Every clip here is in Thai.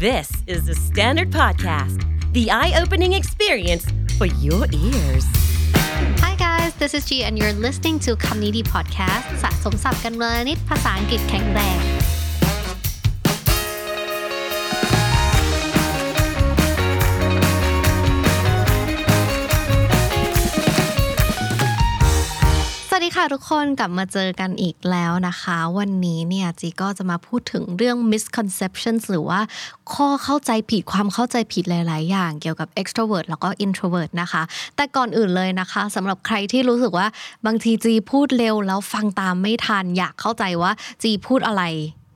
This is the Standard Podcast, the eye opening experience for your ears. Hi guys, this is G and you're listening to คำนี้ดี podcast สะสมศัพท์กันวลนิดภาษาอังกฤษแข็งแรง ค่ะทุกคนกลับมาเจอกันอีกแล้วนะคะ วันนี้เนี่ยจีก็จะมาพูดถึงเรื่อง misconceptions หรือว่าข้อเข้าใจผิดความเข้าใจผิดหลาย ๆ อย่างเกี่ยวกับ extrovert แล้วก็ introvert นะคะ แต่ก่อนอื่นเลยนะคะสำหรับใครที่รู้สึกว่าบางทีจีพูดเร็วแล้วฟังตามไม่ทันอยากเข้าใจว่าจีพูดอะไร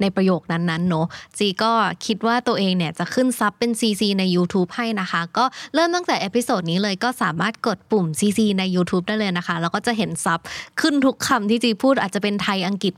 ในประโยคนั้นๆเนาะจีก็คิดว่าตัวเองเนี่ยจะขึ้น sub เป็น CC ใน YouTube ให้นะคะ ก็เริ่มตั้งแต่ episode นี้เลยก็สามารถกดปุ่ม CC ใน YouTube ได้เลยนะคะ แล้วก็จะเห็น sub ขึ้นทุกคำที่จีพูดอาจจะเป็นไทยอังกฤษ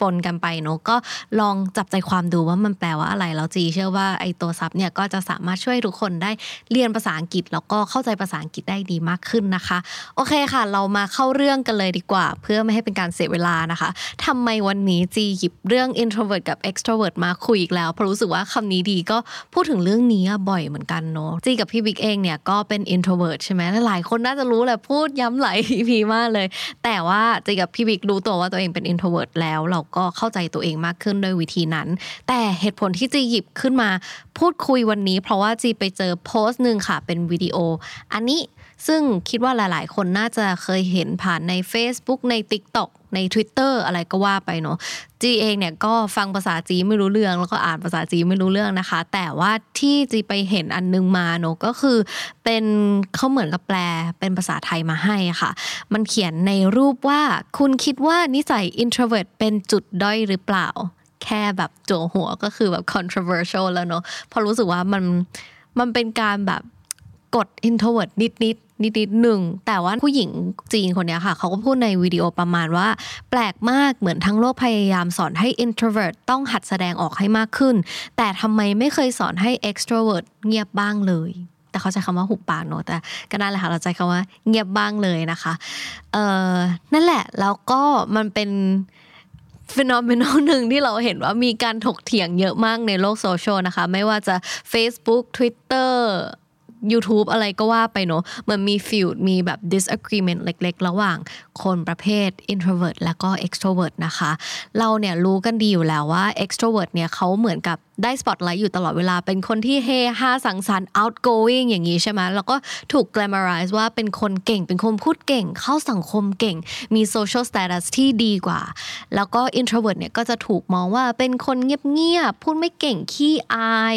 ปนๆกันไปเนอะก็ลองจับใจความดูว่ามันแปลว่าอะไรแล้วจีเชื่อว่าไอตัวซับเนี่ยก็จะสามารถช่วยทุกคนได้เรียนภาษาอังกฤษ แล้วก็เข้าใจภาษาอังกฤษได้ดีมากขึ้นนะคะ โอเคค่ะ เรามาเข้าเรื่องกันเลยดีกว่า เพื่อไม่ให้เป็นการเสียเวลานะคะทำไมวันนี้จีหยิบเรื่อง introvert กับ extrovert มาคุยอีกแล้วเพราะรู้สึกว่าคำนี้ดีก็พูดถึงเรื่องนี้บ่อยเหมือนกันเนอะจีกับพี่บิ๊กเองเนี่ยก็เป็น introvert ใช่ไหมหลายคนน่าจะรู้แหละพูดย้ำหลาย EP มากเลย แต่ว่าจีกับพี่บิ๊กรู้ตัวว่าตัวเองเป็น introvert แล้วเราก็เข้าใจตัวเองมากขึ้นด้วยวิธีนั้น แต่เหตุผลที่จีหยิบขึ้นมาพูดคุยวันนี้ เพราะว่าจีไปเจอโพสต์หนึ่งค่ะเป็นวิดีโอ อันนี้ซึ่งคิดว่าหลาย ๆ คนน่าจะเคยเห็นผ่านใน Facebook ใน TikTok ใน Twitter อะไรก็ว่าไปเนาะจีเองเนี่ยก็ฟังภาษาจีไม่รู้เรื่อง แล้วก็อ่านภาษาจีไม่รู้เรื่องนะคะ แต่ว่าที่จีไปเห็นอันนึงมาเนาะก็คือเป็นเขาเหมือนกับแปลเป็นภาษาไทยมาให้ค่ะ มันเขียนในรูปว่าคุณคิดว่านิสัย introvert เป็นจุดด้อยหรือเปล่า แค่แบบโจหัวก็คือแบบ controversial แล้วเนาะพราะรู้สึกว่ามันมันเป็นการแบบกด introvert นิดนิด นิดนิดหนึ่งแต่ว่าผู้หญิงจีนคนนี้ค่ะ เขาก็พูดในวิดีโอประมาณว่า แปลกมากเหมือนทั้งโลกพยายามสอนให้ introvert ต้องหัดแสดงออกให้มากขึ้น แต่ทำไมไม่เคยสอนให้ extrovert เงียบบ้างเลย แต่เขาใช้คำว่าหุบปากเนอะแต่ก็นั่นแหละค่ะเราใช้คำว่าเงียบบ้างเลยนะคะเออนั่นแหละแล้วก็มันเป็นฟีนอเมนอลหนึ่งที่เราเห็นว่ามีการถกเถียงเยอะมากในโลกโซเชียลนะคะ ไม่ว่าจะ Facebook Twitter YouTube อะไรก็ว่าไปเนอะเหมือนมีฟิลมีแบบ disagreement เล็ก ๆ ระหว่างคนประเภท introvert แล้วก็ extrovert นะคะ เราเนี่ยรู้กันดีอยู่แล้วว่า extrovert เนี่ยเขาเหมือนกับ ได้ spotlight อยู่ตลอดเวลา เป็นคนที่เฮฮาสังสรรค์ outgoing อย่างนี้ใช่ไหมแล้วก็ถูก glamorize ว่าเป็นคนเก่ง เป็นคนพูดเก่ง เข้าสังคมเก่ง มี social status ที่ดีกว่า แล้วก็ introvert เนี่ยก็จะถูกมองว่าเป็นคนเงียบๆ พูดไม่เก่ง ขี้อาย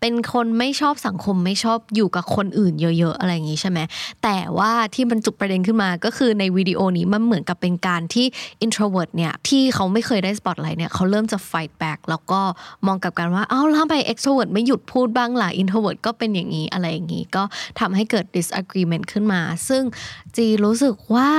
เป็นคนไม่ชอบสังคม ไม่ชอบอยู่กับคนอื่นเยอะๆ อะไรอย่างนี้ใช่ไหม แต่ว่าที่มันจุดประเด็นขึ้นมา ก็คือในวิดีโอนี้มันเหมือนกับเป็นการที่ introvert เนี่ยที่เขาไม่เคยได้ spotlight เนี่ยเขาเริ่มจะ fight back แล้วก็มองกับการว่าเอ้าแล้วทำไม extrovert ไม่หยุดพูดบ้างล่ะ introvert ก็เป็นอย่างนี้อะไรอย่างนี้ ก็ทำให้เกิด disagreement ขึ้นมา ซึ่งจีรู้สึกว่า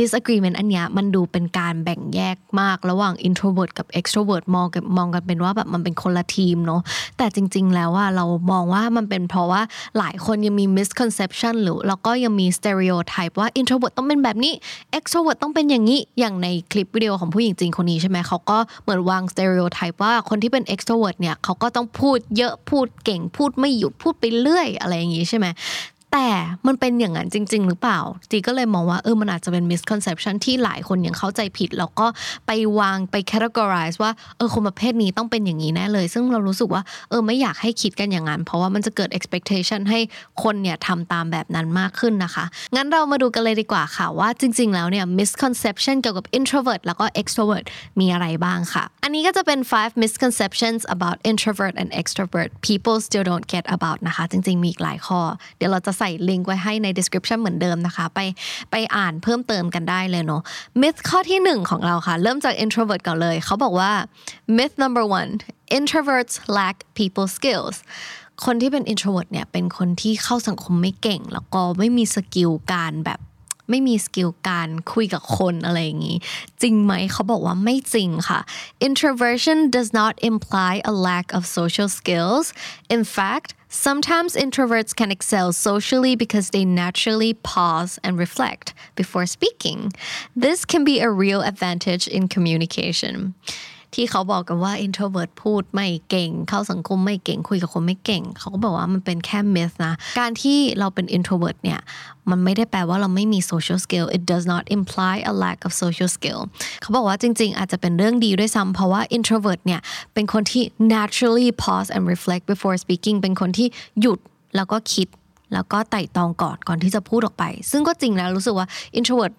disagreement อันเนี้ยมันดูเป็นการแบ่งแยกมากระหว่าง introvert กับ extrovert มองกันมองกันเป็นว่าแบบมันเป็นคนละทีมเนาะแต่จริง ๆ แล้วว่าเรามองว่ามันเป็นเพราะว่าหลายคนยังมี misconception หรือแล้วก็ยังมี stereotype ว่า introvert ต้องเป็นแบบนี้ extrovert ต้องเป็นอย่างนี้อย่างในคลิปวิดีโอของผู้หญิงจีนคนนี้ใช่ไหมเขาก็เหมือนวาง stereotype ว่าคนที่เป็น extrovert เนี่ยเขาก็ต้องพูดเยอะพูดเก่งพูดไม่หยุดพูดไปเรื่อยอะไรอย่างนี้ใช่ไหม แต่มันเป็นอย่างนั้นจริง ๆ หรือเปล่าจีก็เลยมองว่าเออมันอาจจะเป็น misconception ที่หลายคนยังเข้าใจผิด แล้วก็ไปวางไป categorize ว่าเออคนประเภทนี้ต้องเป็นอย่างนี้แน่เลย ซึ่งเรารู้สึกว่าเออไม่อยากให้คิดกันอย่างนั้น เพราะว่ามันจะเกิด expectation ให้คนเนี่ยทำตามแบบนั้นมากขึ้นนะคะ งั้นเรามาดูกันเลยดีกว่าค่ะว่าจริง ๆ แล้วเนี่ย misconception เกี่ยวกับ introvert แล้วก็ extrovert มีอะไรบ้างค่ะ อันนี้ก็จะเป็น five misconceptions about introvert and extrovert people still don't get about นะคะ จริง ๆ มีอีกหลายข้อ เดี๋ยวเราจะส่ลิงก์ไว้ให้ใน description เหมือนเดิมนะคะ ไปไปอ่านเพิ่มเติมกันได้เลยเนาะ myth ข้อที่หนึ่งของเราค่ะ เริ่มจาก introvert ก่อนเลย เขาบอกว่า myth number one introverts lack people skills คนที่เป็น introvert เนี่ยเป็นคนที่เข้าสังคมไม่เก่ง แล้วก็ไม่มี skill การแบบ ไม่มีสกิลการคุยกับคนอะไรอย่างนี้ จริงไหมเขาบอกว่าไม่จริงค่ะ introversion does not imply a lack of social skills in fact sometimes introverts can excel socially because they naturally pause and reflect before speaking this can be a real advantage in communication ที่เขาบอกกันว่า introvert พูดไม่เก่ง เข้าสังคมไม่เก่งคุยกับคนไม่เก่ง เขาก็บอกว่ามันเป็นแค่ myth นะ การที่เราเป็น introvert เนี่ย มันไม่ได้แปลว่าเราไม่มี social skill it does not imply a lack of social skill เขาบอกว่าจริง ๆ อาจจะเป็นเรื่องดีด้วยซ้ำเพราะว่า introvert เนี่ย เป็นคนที่ naturally pause and reflect before speaking เป็นคนที่หยุดแล้วก็คิดแล้วก็ไต่ตองก่อนก่อนที่จะพูดออกไป ซึ่งก็จริงนะรู้สึกว่า introvert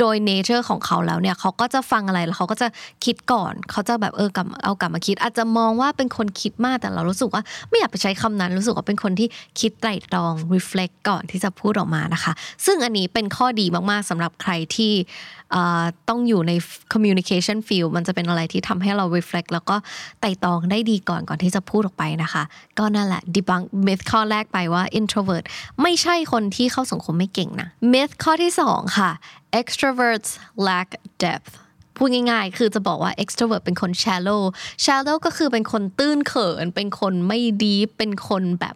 โดยเนเจอร์ของเขาแล้วเนี่ยเขาก็จะฟังอะไรแล้วเขาก็จะคิดก่อนเขาจะแบบเออกลับเอากลับมาคิด อาจจะมองว่าเป็นคนคิดมากแต่เรารู้สึกว่าไม่อยากไปใช้คำนั้น รู้สึกว่าเป็นคนที่คิดไตร่ตรอง reflect ก่อนที่จะพูดออกมานะคะ ซึ่งอันนี้เป็นข้อดีมากๆสำหรับใครที่ ต้องอยู่ใน communication field มันจะเป็นอะไรที่ทำให้เรา reflect แล้วก็ไต่ตองได้ดีก่อนก่อนที่จะพูดออกไปนะคะ ก็นั่นแหละ debunk myth ข้อแรกไปว่า introvert ไม่ใช่คนที่เข้าสังคมไม่เก่งนะ myth ข้อที่สองค่ะ extroverts lack depth พูดง่ายๆ คือจะบอกว่า extrovert เป็นคน shallow shallow ก็คือเป็นคนตื้นเขิน เป็นคนไม่ดี เป็นคนแบบ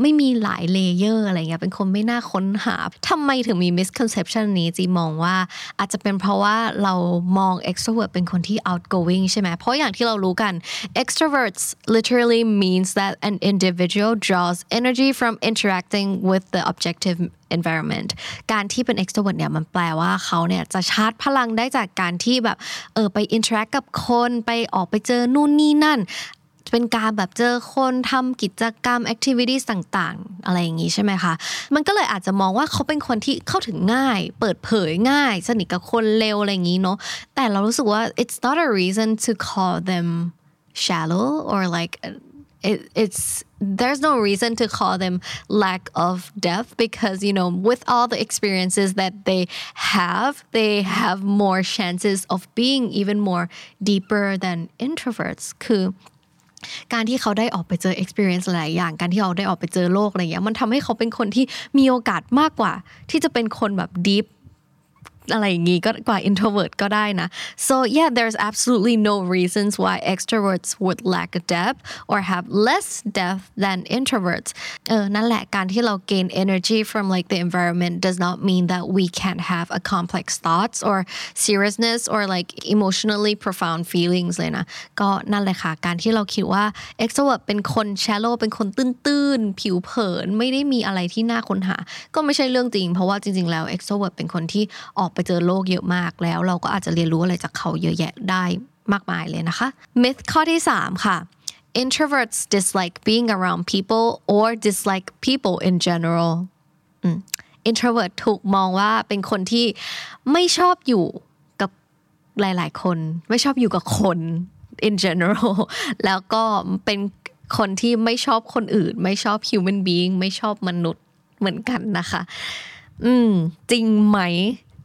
ไม่มีหลายเลเยอร์อะไรเงี้ยเป็นคนไม่น่าค้นหาทำไมถึงมี misconception นี้จีมองว่าอาจจะเป็นเพราะว่าเรามอง extrovert เป็นคนที่ outgoing ใช่ไหมเพราะอย่างที่เรารู้กัน extroverts literally means that an individual draws energy from interacting with the objective environment การที่เป็น extrovert เนี่ยมันแปลว่าเขาเนี่ยจะชาร์จพลังได้จากการที่แบบเออไป interact กับคนไปออกไปเจอนู่นนี่นั่น เป็นการแบบเจอคนทำกิจกรรม activities ต่างๆ อะไรอย่างนี้ใช่ไหมคะมันก็เลยอาจจะมองว่าเขาเป็นคนที่เข้าถึงง่าย เปิดเผยง่าย สนิทกับคนเร็วอะไรอย่างนี้เนาะแต่เรารู้สึกว่า it's not a reason to call them shallow or like it, it's there's no reason to call them lack of depth because you know with all the experiences that they have they have more chances of being even more deeper than introverts คือ การที่เขาได้ออกไปเจอ experience หลายอย่าง การที่เขาได้ออกไปเจอโลกอะไรอย่างเงี้ยมันทำให้เขาเป็นคนที่มีโอกาสมากกว่า ที่จะเป็นคนแบบ deep อะไรอย่างงี้ก็กว่า introvert ก็ได้นะ so yeah there's absolutely no reasons why extroverts would lack depth or have less depth than introverts เออนั่นแหละการที่เรา gain energy from like the environment does not mean that we can't have a complex thoughts or seriousness or like emotionally profound feelings เลยนะก็นั่นแหละค่ะการที่เราคิดว่า extrovert เป็นคน shallow เป็นคนตื้นๆ ผิวเผินไม่ได้มีอะไรที่น่าค้นหา ก็ไม่ใช่เรื่องจริง เพราะว่าจริง ๆ แล้ว extrovert เป็นคนที่ออกไปเจอโลกเยอะมากแล้ว เราก็อาจจะเรียนรู้อะไรจากเขาเยอะแยะได้มากมายเลยนะคะ myth ข้อที่ 3 ค่ะ introverts dislike being around people or dislike people in general introvert ถูกมองว่าเป็นคนที่ไม่ชอบอยู่กับหลาย ๆ คน ไม่ชอบอยู่กับคน in general แล้วก็เป็นคนที่ไม่ชอบคนอื่น ไม่ชอบ human being ไม่ชอบมนุษย์เหมือนกันนะคะ อืม จริงไหม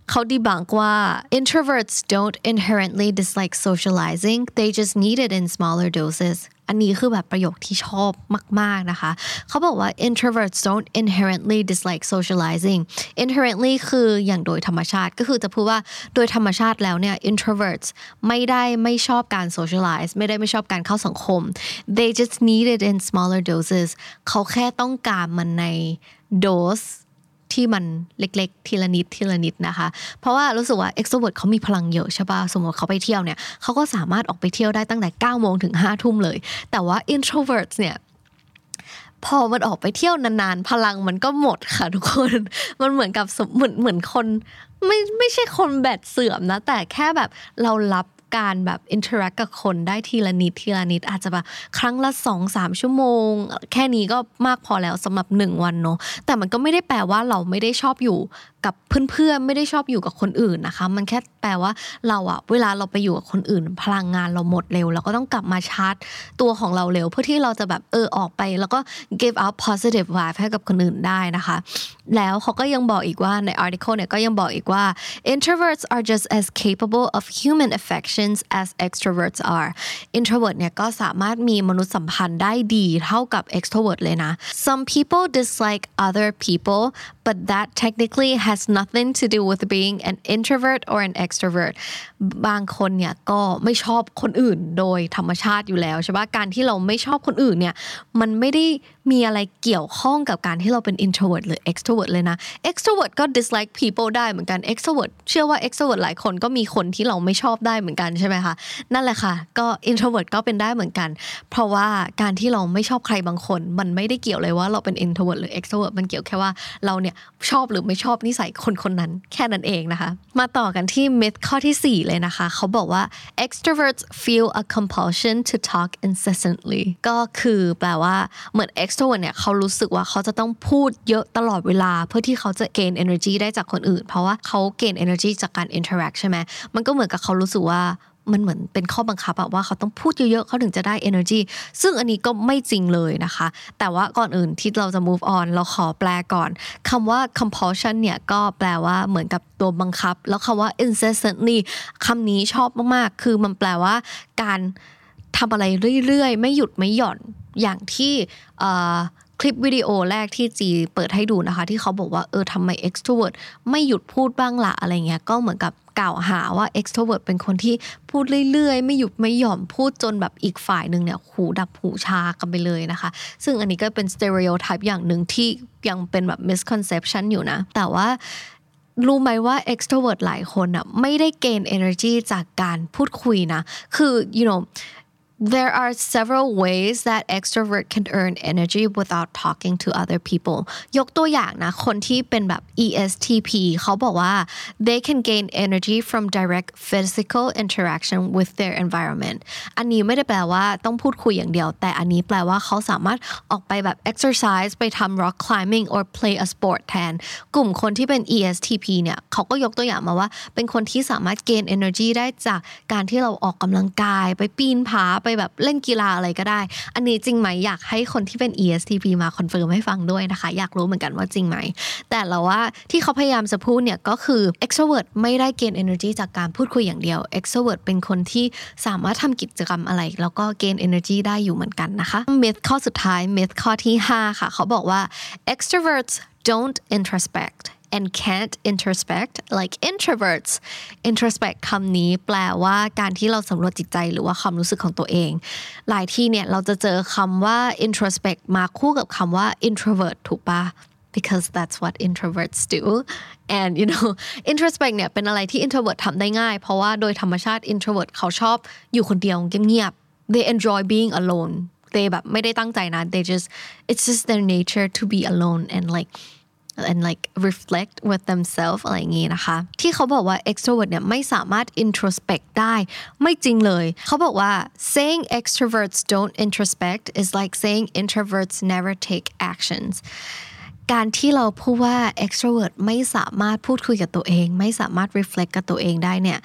เขาดีบังว่า introverts don't inherently dislike socializing they just need it in smaller doses อันนี้คือแบบประโยคที่ชอบมาก ๆ นะคะ เขาบอกว่า introverts don't inherently dislike socializing inherently คืออย่างโดยธรรมชาติ ก็คือจะพูดว่าโดยธรรมชาติแล้วเนี่ย introverts ไม่ได้ไม่ชอบการ socialize ไม่ได้ไม่ชอบการเข้าสังคม they just need it in smaller doses เขาแค่ต้องการมันใน dose ที่มันเล็กๆ ทีละนิดทีละนิดนะคะ เพราะว่ารู้สึกว่า extrovert เขามีพลังเยอะใช่ป่ะสมมติเขาไปเที่ยวเนี่ยเขาก็สามารถออกไปเที่ยวได้ตั้งแต่9โมงถึง5ทุ่มเลย แต่ว่า introvert เนี่ยพอมันออกไปเที่ยวนานๆ พลังมันก็หมดค่ะทุกคน มันเหมือนกับเหมือนเหมือนคน ไม่ไม่ใช่คนแบตเสื่อมนะ แต่แค่แบบเรารับ การแบบ interact กับคนได้ทีละนิดทีละนิดอาจจะแบบครั้งละสองสามชั่วโมง แค่นี้ก็มากพอแล้วสำหรับหนึ่งวันเนาะแต่มันก็ไม่ได้แปลว่าเราไม่ได้ชอบอยู่ กับเพื่อนๆไม่ได้ชอบอยู่กับคนอื่นนะคะ มันแค่แปลว่าเราอะเวลาเราไปอยู่กับคนอื่น พลังงานเราหมดเร็วเราก็ต้องกลับมาชาร์จตัวของเราเร็ว เพื่อที่เราจะแบบเออออกไป แล้วก็ give out positive vibe ให้กับคนอื่นได้นะคะ แล้วเขาก็ยังบอกอีกว่าใน article เนี่ยก็ยังบอกอีกว่า introverts are just as capable of human affections as extroverts are introvert เนี่ยก็สามารถมีมนุษยสัมพันธ์ได้ดีเท่ากับ extrovert เลยนะ some people dislike other people but that technically has nothing to do with being an introvert or an extrovert บางคนเนี่ยก็ไม่ชอบคนอื่นโดยธรรมชาติอยู่แล้วใช่ปะการที่เราไม่ชอบคนอื่นเนี่ยมันไม่ได้ มีอะไรเกี่ยวข้องกับการที่เราเป็น introvert หรือ extrovert เลยนะ extrovert ก็ dislike people ได้เหมือนกัน extrovert เชื่อว่า extrovert หลายคนก็มีคนที่เราไม่ชอบได้เหมือนกันใช่ไหมคะนั่นแหละค่ะ ก็ introvert ก็เป็นได้เหมือนกัน เพราะว่าการที่เราไม่ชอบใครบางคน มันไม่ได้เกี่ยวเลยว่าเราเป็น introvert หรือ extrovert มันเกี่ยวแค่ว่าเราเนี่ยชอบหรือไม่ชอบนิสัยคนคนนั้นแค่นั้นเองนะคะ มาต่อกันที่ myth ข้อที่ 4 เลยนะคะเขาบอกว่า extroverts feel a compulsion to talk incessantly ก็คือแปลว่าเหมือน extrovert เนี่ยเขารู้สึกว่าเขาจะต้องพูดเยอะตลอดเวลา เพื่อที่เขาจะ gain energy ได้จากคนอื่น เพราะว่าเขา gain energy จากการ interact ใช่ไหมมันก็เหมือนกับเขารู้สึกว่ามันเหมือนเป็นข้อบังคับอะว่าเขาต้องพูดเยอะๆเขาถึงจะได้ energy ซึ่งอันนี้ก็ไม่จริงเลยนะคะ แต่ว่าก่อนอื่นที่เราจะ move on เราขอแปลก่อนคำว่า compulsion เนี่ยก็แปลว่าเหมือนกับตัวบังคับ แล้วคำว่า incessantly คำนี้ชอบมากๆ คือมันแปลว่าการทำอะไรเรื่อยๆ ไม่หยุดไม่หย่อน อย่างที่คลิปวิดีโอแรกที่จีเปิดให้ดูนะคะ ที่เขาบอกว่าเออทำไม extrovert ไม่หยุดพูดบ้างละอะไรเงี้ยก็เหมือนกับกล่าวหาว่า extrovert เป็นคนที่พูดเรื่อยๆ ไม่หยุดไม่หย่อนพูดจนแบบอีกฝ่ายหนึ่งเนี่ยหูดับหูชากันไปเลยนะคะ ซึ่งอันนี้ก็เป็น stereotype อย่างหนึ่งที่ยังเป็นแบบ misconception อยู่นะ แต่ว่ารู้ไหมว่า extrovert หลายคนอะไม่ได้ gain energy จากการพูดคุยนะ คือ you know there are several ways that extrovert can earn energy without talking to other people ยกตัวอย่างนะ คนที่เป็นแบบ ESTP เขาบอกว่า they can gain energy from direct physical interaction with their environment อันนี้ไม่ได้แปลว่าต้องพูดคุยอย่างเดียว แต่อันนี้แปลว่าเขาสามารถออกไปแบบ exercise ไปทำ rock climbing or play a sport แทน กลุ่มคนที่เป็น ESTP เนี่ยเขาก็ยกตัวอย่างมาว่า เป็นคนที่สามารถ gain energy ได้จากการที่เราออกกำลังกายไปปีนผา ไปแบบเล่นกีฬาอะไรก็ได้ อันนี้จริงไหมอยากให้คนที่เป็น ESTP มา confirm ให้ฟังด้วยนะคะ อยากรู้เหมือนกันว่าจริงไหม แต่เราว่าที่เขาพยายามจะพูดเนี่ยก็คือ extrovert ไม่ได้ gain energy จากการพูดคุยอย่างเดียว extrovert เป็นคนที่สามารถทำกิจกรรมอะไร แล้วก็ gain energy ได้อยู่เหมือนกันนะคะ myth ข้อสุดท้าย myth ข้อที่ 5 ค่ะ เขาบอกว่า extroverts don't introspect and can't introspect like introverts introspect คำนี้แปลว่าการที่เราสำรวจจิตใจหรือว่าความรู้สึกของตัวเอง หลายที่เนี่ยเราจะเจอคำว่า introspect มาคู่กับคำว่า introvert ถูกปะ because that's what introverts do and you know introspect เนี่ยเป็นอะไรที่ introvert ทำได้ง่าย เพราะว่าโดยธรรมชาติ introvert เขาชอบอยู่คนเดียวเงียบๆ they enjoy being alone they แบบไม่ได้ตั้งใจนะ they just it's just their nature to be alone and like and like reflect with themselves อะไรอย่างงี้นะคะ ที่เขาบอกว่า extrovert เนี่ยไม่สามารถ introspect ได้ ไม่จริงเลย เขาบอกว่า saying extroverts don't introspect is like saying introverts never take actions การที่เราพูดว่า extrovert ไม่สามารถพูดคุยกับตัวเอง ไม่สามารถ reflect กับตัวเองได้เนี่ย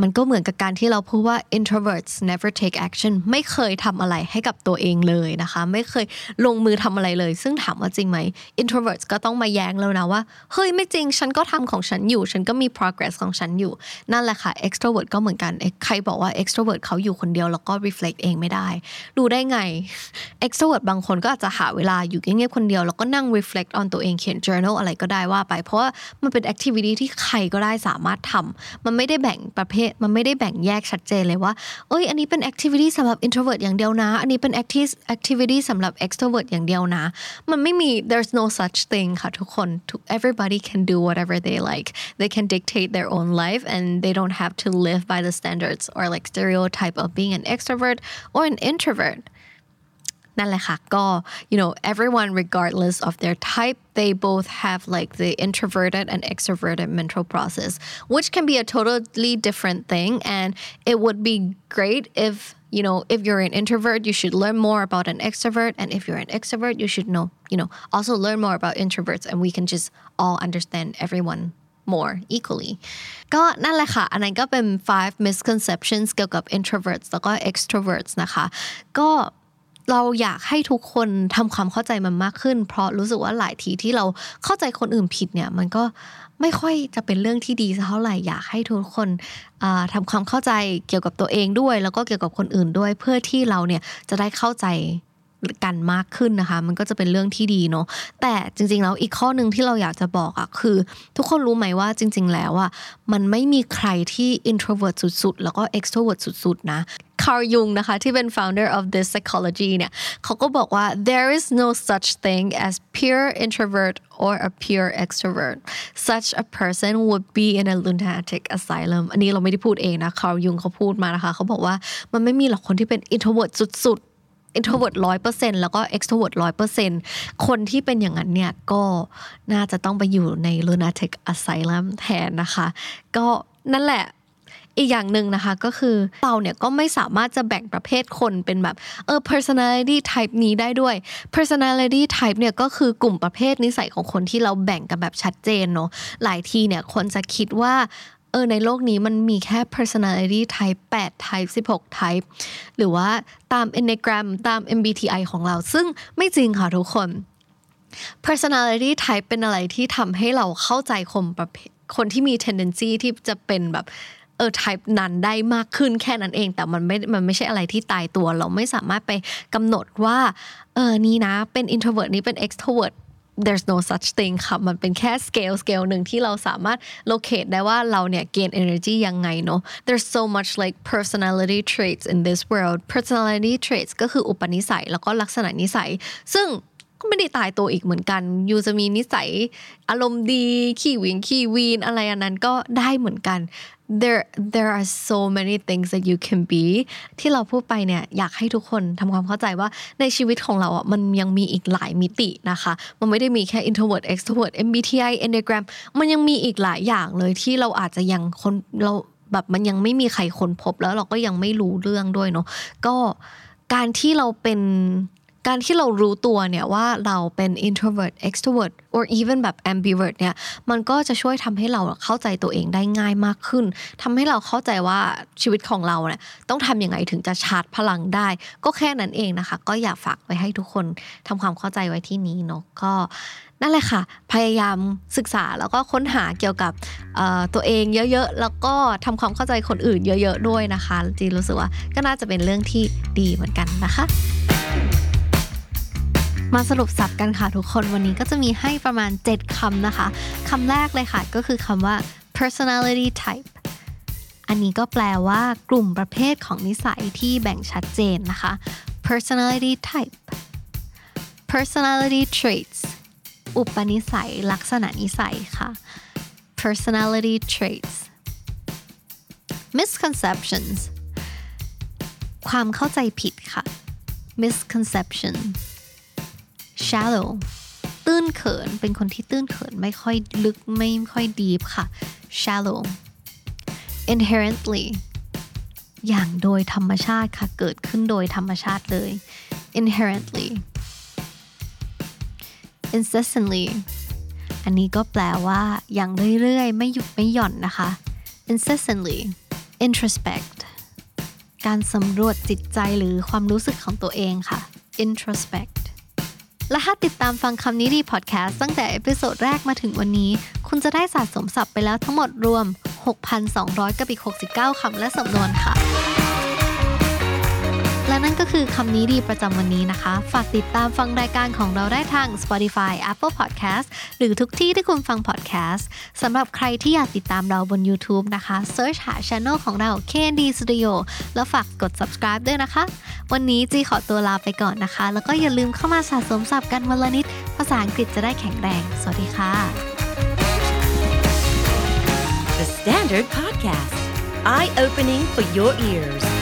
มันก็เหมือนกับการที่เราพูดว่า introverts never take action ไม่เคยทำอะไรให้กับตัวเองเลยนะคะ ไม่เคยลงมือทำอะไรเลย ซึ่งถามว่าจริงไหม introverts ก็ต้องมาแย้งแล้วนะว่า เฮ้ยไม่จริง ฉันก็ทำของฉันอยู่ ฉันก็มี progress ของฉันอยู่ นั่นแหละค่ะ extrovert ก็เหมือนกัน ใครบอกว่า extrovert เขาอยู่คนเดียวแล้วก็ reflect เองไม่ได้ดูได้ไง extrovert บางคนก็อาจจะหาเวลาอยู่เงียบๆคนเดียวแล้วก็นั่ง reflect on ตัวเองเขียน journal อะไรก็ได้ว่าไป เพราะว่ามันเป็น activity ที่ใครก็ได้สามารถทำมันไม่ได้แบ่งประเภท มันไม่ได้แบ่งแยกชัดเจนเลยว่า เอ้ย อันนี้เป็น activity สำหรับ introvert อย่างเดียวนะ อันนี้เป็น activity สำหรับ extrovert อย่างเดียวนะ มันไม่มี there's no such thing ค่ะทุกคน everybody can do whatever they like they can dictate their own life and they don't have to live by the standards or like stereotype of being an extrovert or an introvert นั่นแหละค่ะก็ you know everyone regardless of their type they both have like the introverted and extroverted mental process which can be a totally different thing and it would be great if you know if you're an introvert you should learn more about an extrovert and if you're an extrovert you should know you know also learn more about introverts and we can just all understand everyone more equally ก็นั่นแหละค่ะ อันนั้นก็เป็น five misconceptions เกี่ยวกับ introverts แล้วก็ extroverts นะคะ ก็ เราอยากให้ทุกคนทำความเข้าใจมันมากขึ้น เพราะรู้สึกว่าหลายทีที่เราเข้าใจคนอื่นผิดเนี่ย มันก็ไม่ค่อยจะเป็นเรื่องที่ดีเท่าไหร่อยากให้ทุกคนทำความเข้าใจเกี่ยวกับตัวเองด้วย แล้วก็เกี่ยวกับคนอื่นด้วย เพื่อที่เราเนี่ยจะได้เข้าใจกันมากขึ้นนะคะ มันก็จะเป็นเรื่องที่ดีเนาะแต่จริงๆแล้วอีกข้อหนึ่งที่เราอยากจะบอกอะคือ ทุกคนรู้ไหมว่าจริง ๆ แล้วอะมันไม่มีใครที่ introvert สุดๆ แล้วก็ extrovert สุดๆ นะ คาร์ยุงนะคะที่เป็น founder of this psychology เนี่ยเขาก็บอกว่า there is no such thing as pure introvert or a pure extrovert such a person would be in a lunatic asylum อันนี้เราไม่ได้พูดเองนะคาร์ยุงเขาพูดมานะคะเขาบอกว่ามันไม่มีหรอกคนที่เป็น introvert สุดๆ introvert ร้อยเปอร์เซ็นแล้วก็ extrovert ร้อยเปอร์เซ็นคนที่เป็นอย่างนั้นเนี่ยก็น่าจะต้องไปอยู่ใน lunatic asylum แทนนะคะ ก็นั่นแหละ อีกอย่างหนึ่งนะคะก็คือเราเนี่ยก็ไม่สามารถจะแบ่งประเภทคนเป็นแบบเออ personality type นี้ได้ด้วย personality type เนี่ยก็คือกลุ่มประเภทนิสัยของคนที่เราแบ่งกันแบบชัดเจนเนาะหลายทีเนี่ยคนจะคิดว่าเออในโลกนี้มันมีแค่ personality type 8 type 16 type หรือว่าตาม enneagram ตาม MBTI ของเรา ซึ่งไม่จริงค่ะทุกคน personality type เป็นอะไรที่ทำให้เราเข้าใจคนประเภทคนที่มี tendency ที่จะเป็นแบบ เออ type นั้นได้มากขึ้นแค่นั้นเอง แต่มันไม่ มันไม่ใช่อะไรที่ตายตัว เราไม่สามารถไปกำหนดว่า เออ นี่นะ เป็น introvert นี้เป็น extrovert there's no such thing ค่ะมันเป็นแค่ scale scale หนึ่งที่เราสามารถ locate ได้ว่าเราเนี่ย gain energy ยังไงเนาะ there's so much like personality traits in this world personality traits ก็คืออุปนิสัยแล้วก็ลักษณะนิสัย ซึ่งก็ไม่ได้ตายตัวอีกเหมือนกัน ยูจะมีนิสัยอารมณ์ดี ขี้วิงขี้วีนอะไรอันนั้นก็ได้เหมือนกัน there there are so many things that you can be ที่เราพูดไปเนี่ยอยากให้ทุกคนทำความเข้าใจว่าในชีวิตของเราอะมันยังมีอีกหลายมิตินะคะ มันไม่ได้มีแค่ introvert extrovert MBTI enneagram มันยังมีอีกหลายอย่างเลยที่เราอาจจะยังคนเราแบบมันยังไม่มีใครค้นพบแล้วเราก็ยังไม่รู้เรื่องด้วยเนาะก็การที่เราเป็น การที่เรารู้ตัวเนี่ยว่าเราเป็น introvert extrovert or even แบบ ambivert เนี่ยมันก็จะช่วยทำให้เราเข้าใจตัวเองได้ง่ายมากขึ้นทำให้เราเข้าใจว่าชีวิตของเราเนี่ยต้องทำยังไงถึงจะชาร์จพลังได้ ก็แค่นั้นเองนะคะ ก็อยากฝากไว้ให้ทุกคนทำความเข้าใจไว้ที่นี้เนาะก็นั่นแหละค่ะ พยายามศึกษาแล้วก็ค้นหาเกี่ยวกับตัวเองเยอะๆ แล้วก็ทำความเข้าใจคนอื่นเยอะ ๆ ด้วยนะคะ จีรู้สึกว่าก็น่าจะเป็นเรื่องที่ดีเหมือนกันนะคะ มาสรุปศัพท์กันค่ะทุกคนวันนี้ก็จะมีให้ประมาณ 7คำนะคะคำแรกเลยค่ะก็คือคำว่า personality type อันนี้ก็แปลว่ากลุ่มประเภทของนิสัยที่แบ่งชัดเจนนะคะ personality type personality traits อุปนิสัย ลักษณะนิสัยค่ะ personality traits misconceptions ความเข้าใจผิดค่ะ misconception shallow ตื้นเขิน เป็นคนที่ตื้นเขินไม่ค่อยลึกไม่ค่อย deep ค่ะ shallow inherently อย่างโดยธรรมชาติค่ะ เกิดขึ้นโดยธรรมชาติเลย inherently incessantly อันนี้ก็แปลว่าอย่างเรื่อยๆ ไม่หยุดไม่หย่อนนะคะ incessantly introspect การสำรวจจิตใจหรือความรู้สึกของตัวเองค่ะ introspect และถ้าติดตามฟังคำนี้ดีพอดแคสต์ตั้งแต่ episode แรกมาถึงวันนี้ คุณจะได้สะสมศัพท์ไปแล้วทั้งหมดรวม 6,200 กับอีก 69 คำและสำนวนค่ะ ก็คือคำนี้ดีประจำวันนี้นะคะ ฝากติดตามฟังรายการของเราได้ทาง Spotify Apple Podcast หรือทุกที่ที่คุณฟัง podcast สำหรับใครที่อยากติดตามเราบน YouTube นะคะ search หา channel ของเรา KND Studio แล้วฝากกด subscribe ด้วยนะคะ วันนี้จีขอตัวลาไปก่อนนะคะ แล้วก็อย่าลืมเข้ามาสะสมศัพท์กันวันละนิด ภาษาอังกฤษจะได้แข็งแรง สวัสดีค่ะ The Standard Podcast Eye Opening for Your Ears